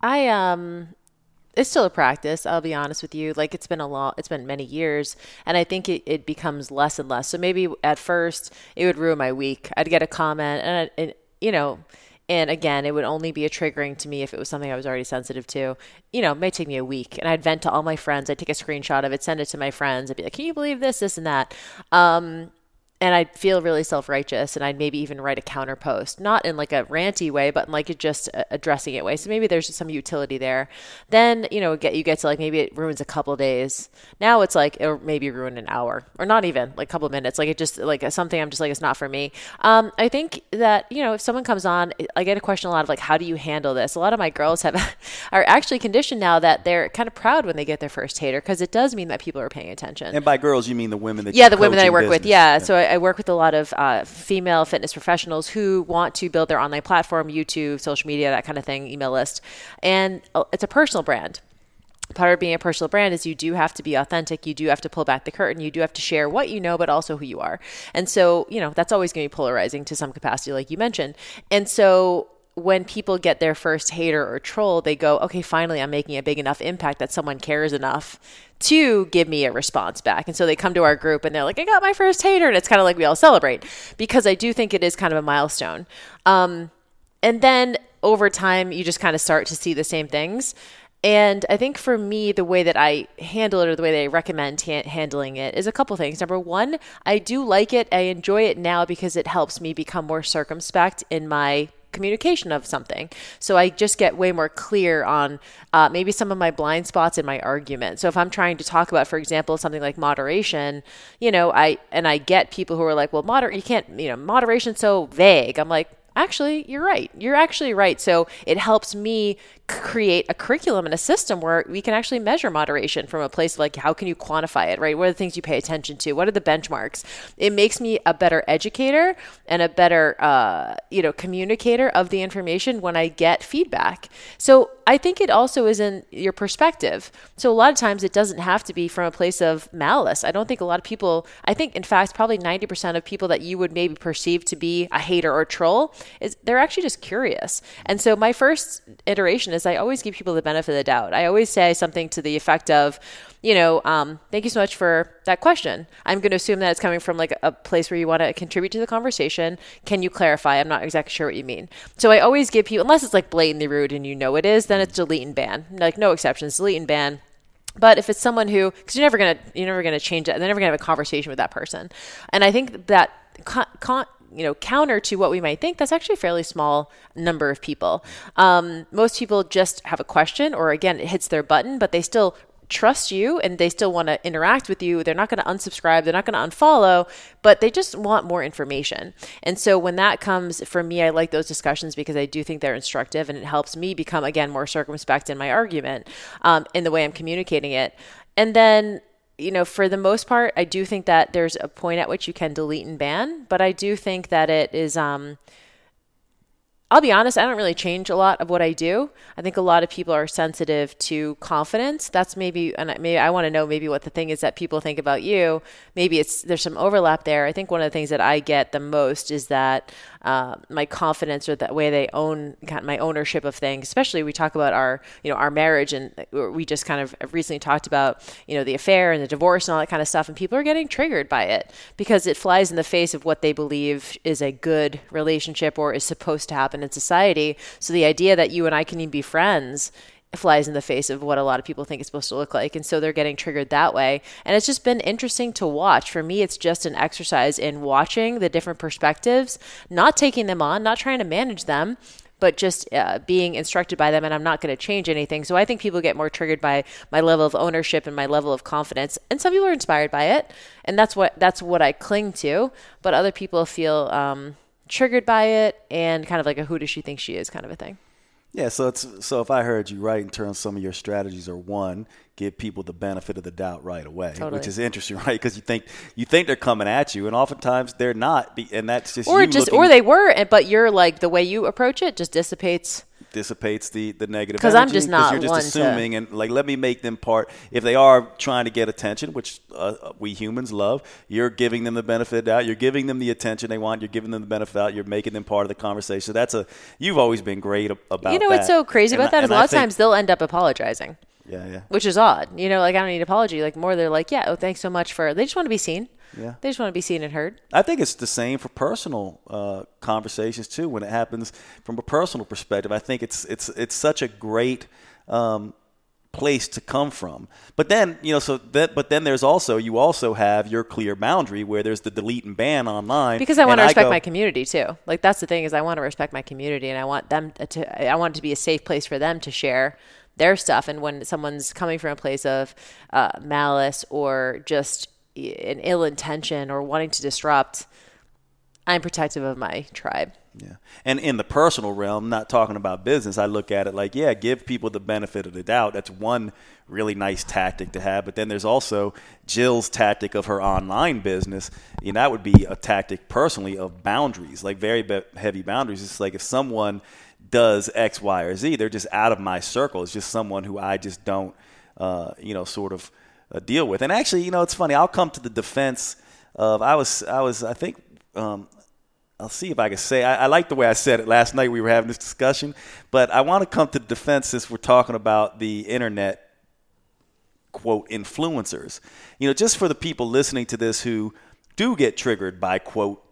I um it's still a practice i'll be honest with you like it's been a long it's been many years and i think it, it becomes less and less so maybe at first it would ruin my week i'd get a comment and, and you know and again, it would only be a triggering to me if it was something I was already sensitive to. You know, it may take me a week. And I'd vent to all my friends. I'd take a screenshot of it, send it to my friends. I'd be like, can you believe this, this, and that? Um, and I'd feel really self righteous, and I'd maybe even write a counter post, not in like a ranty way, but in like just addressing it way. So maybe there's some utility there. Then you know, get you get to like maybe it ruins a couple days. Now it's like it maybe ruin an hour, or not even like a couple minutes. Like it just like something I'm just like it's not for me. Um, I think that you know if someone comes on, I get a question a lot of like how do you handle this? A lot of my girls have are actually conditioned now that they're kind of proud when they get their first hater because it does mean that people are paying attention. And by girls, you mean the women that yeah, the women that I work business. with. Yeah, yeah. so I, I, work with a lot of uh, female fitness professionals who want to build their online platform, YouTube, social media, that kind of thing, email list, and uh, it's a personal brand part of being a personal brand is you do have to be authentic. You do have to pull back the curtain. You do have to share what you know, but also who you are. And so, you know, that's always going to be polarizing to some capacity, like you mentioned. And so, when people get their first hater or troll, they go, okay, finally, I'm making a big enough impact that someone cares enough to give me a response back. And so they come to our group and they're like, I got my first hater. And it's kind of like we all celebrate because I do think it is kind of a milestone. Um, and then over time, you just kind of start to see the same things. And I think for me, the way that I handle it or the way that I recommend ha- handling it is a couple things. Number one, I do like it. I enjoy it now because it helps me become more circumspect in my communication of something. So I just get way more clear on uh, maybe some of my blind spots in my argument. So if I'm trying to talk about, for example, something like moderation, you know, I and I get people who are like, well, moder you can't, you know, moderation's so vague. I'm like, actually, you're right. You're actually right. So it helps me create a curriculum and a system where we can actually measure moderation from a place of like how can you quantify it right? What are the things you pay attention to? What are the benchmarks? It makes me a better educator and a better uh, you know communicator of the information when i get feedback. So i think it also is in your perspective. So a lot of times it doesn't have to be from a place of malice. I don't think a lot of people i think in fact probably 90% of people that you would maybe perceive to be a hater or troll is they're actually just curious. And so my first iteration is I always give people the benefit of the doubt. I always say something to the effect of, you know, um, thank you so much for that question. I'm going to assume that it's coming from like a place where you want to contribute to the conversation. Can you clarify? I'm not exactly sure what you mean. So I always give people, unless it's like blatantly rude and you know it is, then it's delete and ban. Like no exceptions, delete and ban. But if it's someone who, because you're never gonna, you're never gonna change it, they're never gonna have a conversation with that person. And I think that con, con, you know, counter to what we might think, that's actually a fairly small number of people. Um, most people just have a question, or again, it hits their button, but they still trust you and they still want to interact with you. They're not going to unsubscribe, they're not going to unfollow, but they just want more information. And so when that comes for me, I like those discussions because I do think they're instructive and it helps me become, again, more circumspect in my argument um, in the way I'm communicating it. And then you know, for the most part, I do think that there's a point at which you can delete and ban, but I do think that it is um, I'll be honest, I don't really change a lot of what I do. I think a lot of people are sensitive to confidence. That's maybe, and maybe I want to know maybe what the thing is that people think about you. Maybe it's there's some overlap there. I think one of the things that I get the most is that uh, my confidence or the way they own my ownership of things. Especially we talk about our you know our marriage, and we just kind of recently talked about you know the affair and the divorce and all that kind of stuff, and people are getting triggered by it because it flies in the face of what they believe is a good relationship or is supposed to happen in society. So the idea that you and I can even be friends flies in the face of what a lot of people think it's supposed to look like. And so they're getting triggered that way. And it's just been interesting to watch. For me, it's just an exercise in watching the different perspectives, not taking them on, not trying to manage them. But just uh, being instructed by them, and I'm not going to change anything. So I think people get more triggered by my level of ownership and my level of confidence, and some people are inspired by it, and that's what that's what I cling to. But other people feel um, triggered by it and kind of like a who does she think she is kind of a thing. Yeah, so it's so if I heard you right in terms of some of your strategies are one, give people the benefit of the doubt right away, totally. which is interesting, right? Because you think you think they're coming at you, and oftentimes they're not, and that's just or just looking, or they were, but you're like the way you approach it just dissipates dissipates the the negative because I'm just not you're just assuming to... and like let me make them part if they are trying to get attention which uh, we humans love you're giving them the benefit out you're giving them the attention they want you're giving them the benefit out you're making them part of the conversation. So that's a you've always been great about you know that. what's so crazy about that? is a lot of times they'll end up apologizing. Yeah yeah. Which is odd. You know like I don't need apology. Like more they're like yeah oh thanks so much for they just want to be seen yeah. They just want to be seen and heard. I think it's the same for personal uh, conversations too. When it happens from a personal perspective, I think it's it's it's such a great um, place to come from. But then you know, so that but then there's also you also have your clear boundary where there's the delete and ban online. Because I want to respect go, my community too. Like that's the thing is I want to respect my community and I want them to I want it to be a safe place for them to share their stuff. And when someone's coming from a place of uh, malice or just an ill intention or wanting to disrupt, I'm protective of my tribe. Yeah. And in the personal realm, not talking about business, I look at it like, yeah, give people the benefit of the doubt. That's one really nice tactic to have. But then there's also Jill's tactic of her online business. You know, that would be a tactic personally of boundaries, like very heavy boundaries. It's like if someone does X, Y, or Z, they're just out of my circle. It's just someone who I just don't, uh, you know, sort of uh, deal with. And actually, you know, it's funny. I'll come to the defense of I was I was I think um, I'll see if I can say I, I like the way I said it last night. We were having this discussion, but I want to come to the defense since we're talking about the internet quote influencers. You know, just for the people listening to this who do get triggered by quote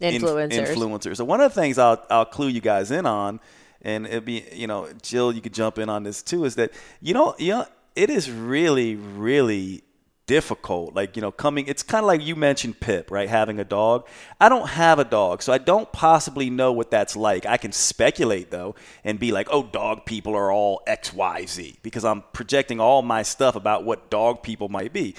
influencers. influencers. So one of the things I'll I'll clue you guys in on, and it'd be you know Jill, you could jump in on this too, is that you know you know it is really, really difficult. Like, you know, coming, it's kind of like you mentioned Pip, right? Having a dog. I don't have a dog, so I don't possibly know what that's like. I can speculate, though, and be like, oh, dog people are all XYZ because I'm projecting all my stuff about what dog people might be.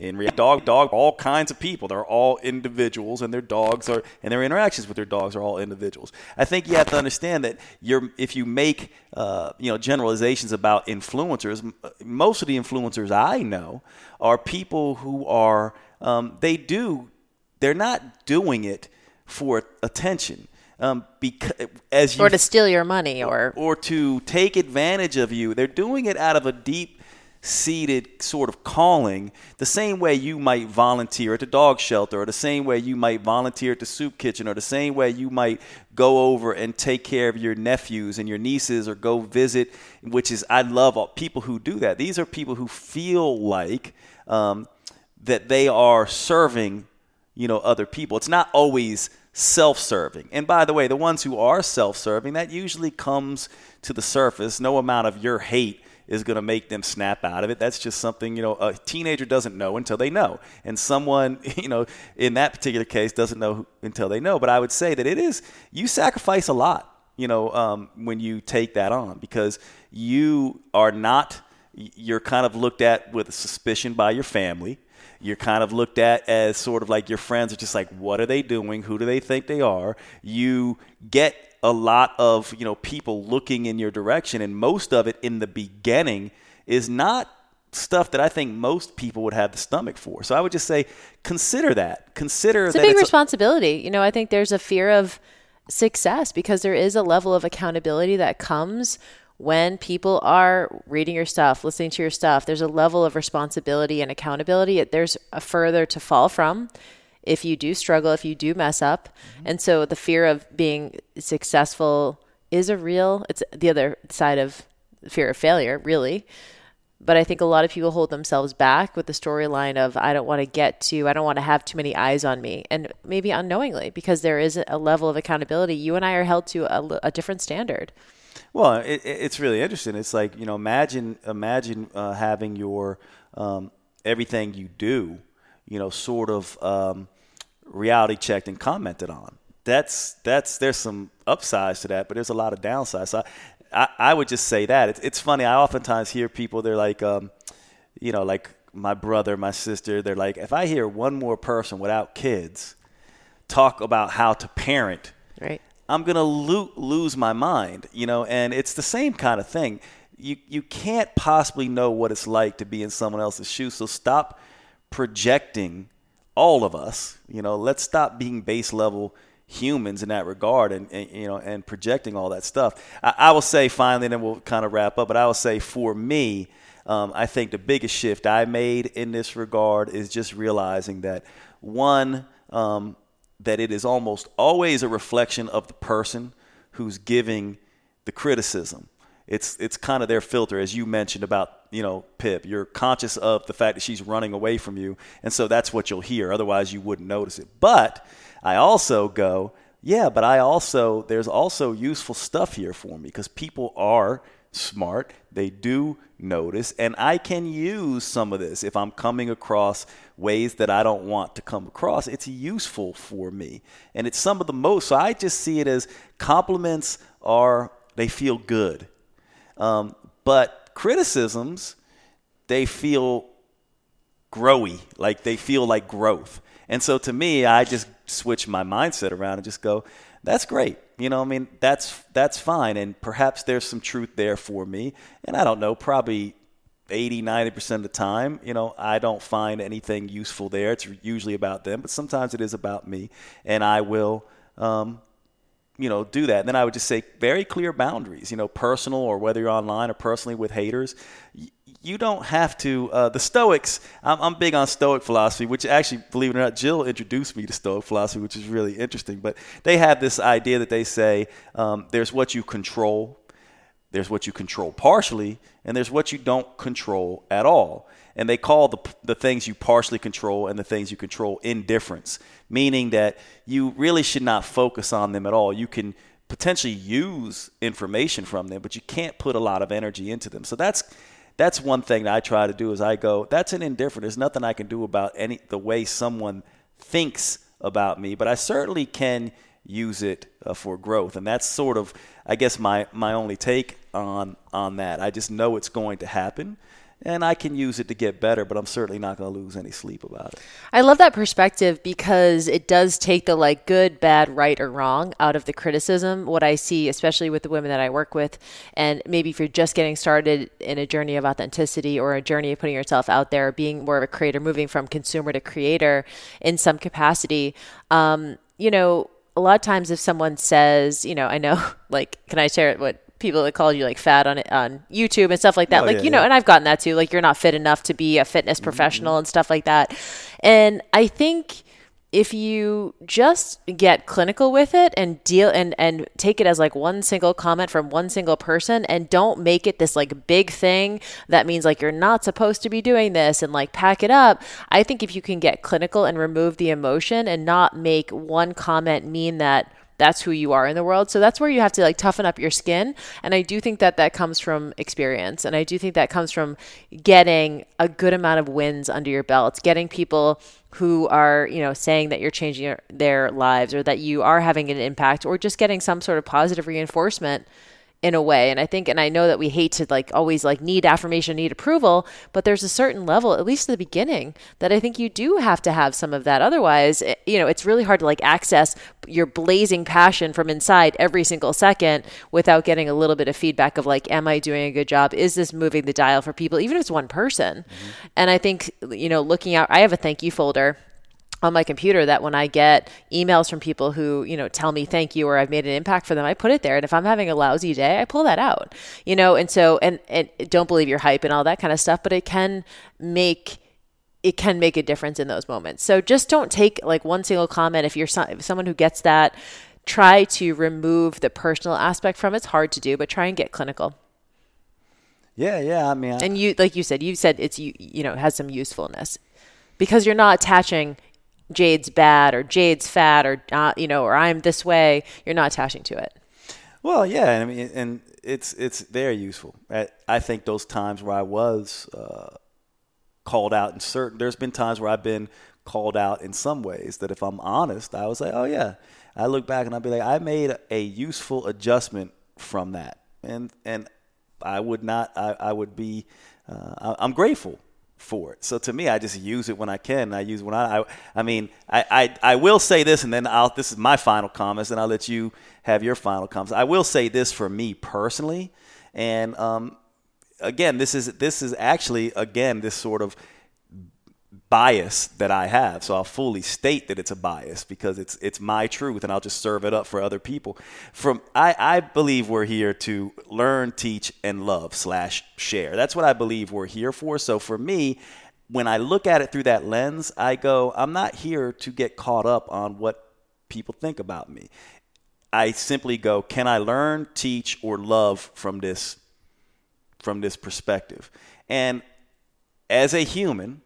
In reality, dog, dog, all kinds of people. They're all individuals, and their dogs are, and their interactions with their dogs are all individuals. I think you have to understand that you're, if you make, uh, you know, generalizations about influencers, most of the influencers I know are people who are um, they do they're not doing it for attention um, because as you or to steal your money or or to take advantage of you they're doing it out of a deep seated sort of calling, the same way you might volunteer at the dog shelter, or the same way you might volunteer at the soup kitchen, or the same way you might go over and take care of your nephews and your nieces, or go visit, which is, I love all, people who do that. These are people who feel like um, that they are serving, you know, other people. It's not always self-serving. And by the way, the ones who are self-serving, that usually comes to the surface. No amount of your hate is going to make them snap out of it. That's just something, you know, a teenager doesn't know until they know. And someone, you know, in that particular case doesn't know until they know. But I would say that it is, you sacrifice a lot, you know, um, when you take that on because you are not, you're kind of looked at with suspicion by your family you're kind of looked at as sort of like your friends are just like, what are they doing? Who do they think they are? You get a lot of you know people looking in your direction, and most of it in the beginning is not stuff that I think most people would have the stomach for. So I would just say consider that. Consider it's a big it's responsibility. A- you know, I think there's a fear of success because there is a level of accountability that comes when people are reading your stuff, listening to your stuff, there's a level of responsibility and accountability. There's a further to fall from if you do struggle, if you do mess up. Mm-hmm. And so the fear of being successful is a real, it's the other side of fear of failure, really. But I think a lot of people hold themselves back with the storyline of, I don't want to get to, I don't want to have too many eyes on me. And maybe unknowingly, because there is a level of accountability. You and I are held to a, a different standard. Well, it, it's really interesting. It's like you know, imagine imagine uh, having your um, everything you do, you know, sort of um, reality checked and commented on. That's that's there's some upsides to that, but there's a lot of downsides. So I, I, I would just say that it's, it's funny. I oftentimes hear people they're like, um, you know, like my brother, my sister. They're like, if I hear one more person without kids talk about how to parent, right I'm going to lo- lose my mind, you know, and it's the same kind of thing. You, you can't possibly know what it's like to be in someone else's shoes. So stop projecting all of us, you know, let's stop being base level humans in that regard and, and you know, and projecting all that stuff. I, I, will say finally, and then we'll kind of wrap up, but I will say for me, um, I think the biggest shift I made in this regard is just realizing that one, um, that it is almost always a reflection of the person who's giving the criticism. It's it's kind of their filter, as you mentioned about you know Pip. You're conscious of the fact that she's running away from you, and so that's what you'll hear. Otherwise, you wouldn't notice it. But I also go, yeah, but I also there's also useful stuff here for me because people are smart. They do notice, and I can use some of this if I'm coming across ways that I don't want to come across. It's useful for me, and it's some of the most. So I just see it as compliments are they feel good, um, but criticisms they feel growy, like they feel like growth. And so to me, I just switch my mindset around and just go, that's great. You know, I mean, that's that's fine, and perhaps there's some truth there for me. And I don't know, probably 80, 90% of the time, you know, I don't find anything useful there. It's usually about them, but sometimes it is about me, and I will, um, you know, do that. And then I would just say very clear boundaries, you know, personal or whether you're online or personally with haters you don't have to. Uh, the Stoics, I'm, I'm, big on Stoic philosophy, which actually, believe it or not, Jill introduced me to Stoic philosophy, which is really interesting. But they have this idea that they say um, there's what you control, there's what you control partially, and there's what you don't control at all. And they call the, the things you partially control and the things you control indifference, meaning that you really should not focus on them at all. You can potentially use information from them, but you can't put a lot of energy into them. So that's that's one thing that I try to do is I go, that's an indifferent. There's nothing I can do about any the way someone thinks about me, but I certainly can use it uh, for growth, and that's sort of, I guess, my my only take on on that. I just know it's going to happen, and I can use it to get better, but I'm certainly not going to lose any sleep about it. I love that perspective because it does take the like good, bad, right, or wrong out of the criticism. What I see, especially with the women that I work with, and maybe if you're just getting started in a journey of authenticity or a journey of putting yourself out there, being more of a creator, moving from consumer to creator in some capacity, um, you know, a lot of times if someone says, you know, I know, like, can I share what people that called you like fat on on YouTube and stuff like that. Oh, like yeah, you know, yeah. and I've gotten that too. Like you're not fit enough to be a fitness Mm-hmm. professional and stuff like that. And I think if you just get clinical with it and deal and and take it as like one single comment from one single person and don't make it this like big thing that means like you're not supposed to be doing this and like pack it up i think if you can get clinical and remove the emotion and not make one comment mean that that's who you are in the world. So that's where you have to like toughen up your skin. And I do think that that comes from experience. And I do think that comes from getting a good amount of wins under your belt, getting people who are, you know, saying that you're changing their lives or that you are having an impact or just getting some sort of positive reinforcement in a way. And I think, and I know that we hate to like always like need affirmation, need approval, but there's a certain level, at least at the beginning, that I think you do have to have some of that. Otherwise, it, you know, it's really hard to like access your blazing passion from inside every single second without getting a little bit of feedback of like, am I doing a good job? Is this moving the dial for people, even if it's one person? Mm-hmm. And I think, you know, looking out, I have a thank you folder on my computer that when I get emails from people who, you know, tell me thank you or I've made an impact for them, I put it there. And if I'm having a lousy day, I pull that out. You know, and so and, and don't believe your hype and all that kind of stuff, but it can make it can make a difference in those moments. So just don't take like one single comment if you're so, if someone who gets that try to remove the personal aspect from it. It's hard to do, but try and get clinical. Yeah, yeah. I mean, I, And you like you said, you said it's you you know, it has some usefulness. Because you're not attaching Jade's bad or Jade's fat or uh, you know or I'm this way. You're not attaching to it. Well, yeah, and I mean, and it's it's very useful. I, I think those times where I was uh, called out in certain, there's been times where I've been called out in some ways that if I'm honest, I was like, oh yeah. I look back and I'd be like, I made a useful adjustment from that, and and I would not, I, I would be, uh, I, I'm grateful for it. So to me, I just use it when I can. I use when I, I, I mean, I, I, I will say this, and then I'll. This is my final comments, and I'll let you have your final comments. I will say this for me personally, and um, again, this is this is actually again this sort of bias that I have. So I'll fully state that it's a bias because it's it's my truth and I'll just serve it up for other people. From I, I believe we're here to learn, teach, and love slash share. That's what I believe we're here for. So for me, when I look at it through that lens, I go, I'm not here to get caught up on what people think about me. I simply go, can I learn, teach, or love from this from this perspective? And as a human,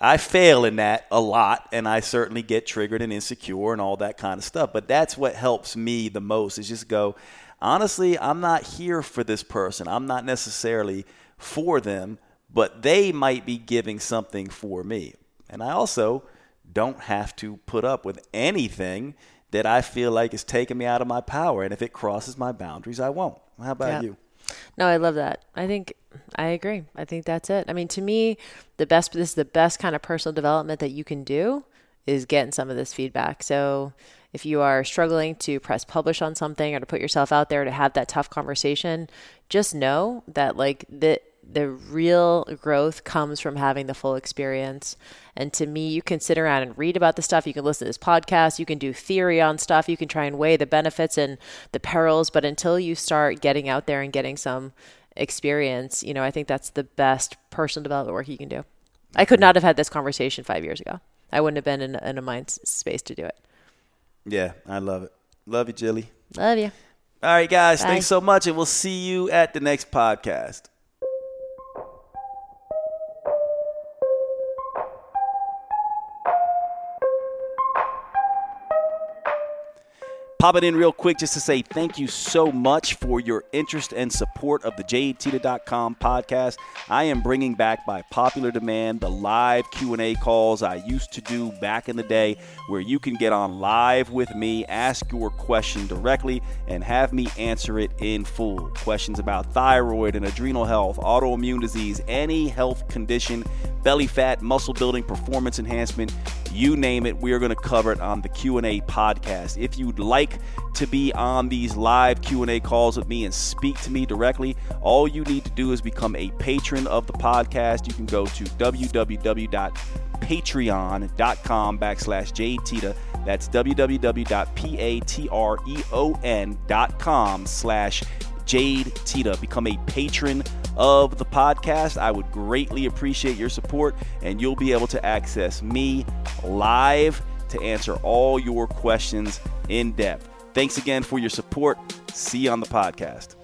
I fail in that a lot, and I certainly get triggered and insecure and all that kind of stuff. But that's what helps me the most is just go, honestly, I'm not here for this person. I'm not necessarily for them, but they might be giving something for me. And I also don't have to put up with anything that I feel like is taking me out of my power. And if it crosses my boundaries, I won't. How about Yeah. you? No, I love that. I think I agree. I think that's it. I mean, to me, the best this is the best kind of personal development that you can do is getting some of this feedback. So, if you are struggling to press publish on something or to put yourself out there to have that tough conversation, just know that like the the real growth comes from having the full experience. And to me, you can sit around and read about the stuff. You can listen to this podcast. You can do theory on stuff. You can try and weigh the benefits and the perils. But until you start getting out there and getting some experience, you know, I think that's the best personal development work you can do. I could not have had this conversation five years ago. I wouldn't have been in, in a mind space to do it. Yeah, I love it. Love you, Jilly. Love you. All right, guys. Bye. Thanks so much, and we'll see you at the next podcast. Pop it in real quick just to say thank you so much for your interest and support of the JadeTeta.com podcast. I am bringing back by popular demand the live Q&A calls I used to do back in the day where you can get on live with me, ask your question directly and have me answer it in full. Questions about thyroid and adrenal health, autoimmune disease, any health condition, belly fat, muscle building, performance enhancement, you name it, we are going to cover it on the Q&A podcast. If you'd like to be on these live Q&A calls with me and speak to me directly, all you need to do is become a patron of the podcast. You can go to www.patreon.com backslash jadeteta. That's www.patreon.com slash Jade Teta. Become a patron of the podcast. I would greatly appreciate your support, and you'll be able to access me live to answer all your questions in depth. Thanks again for your support. See you on the podcast.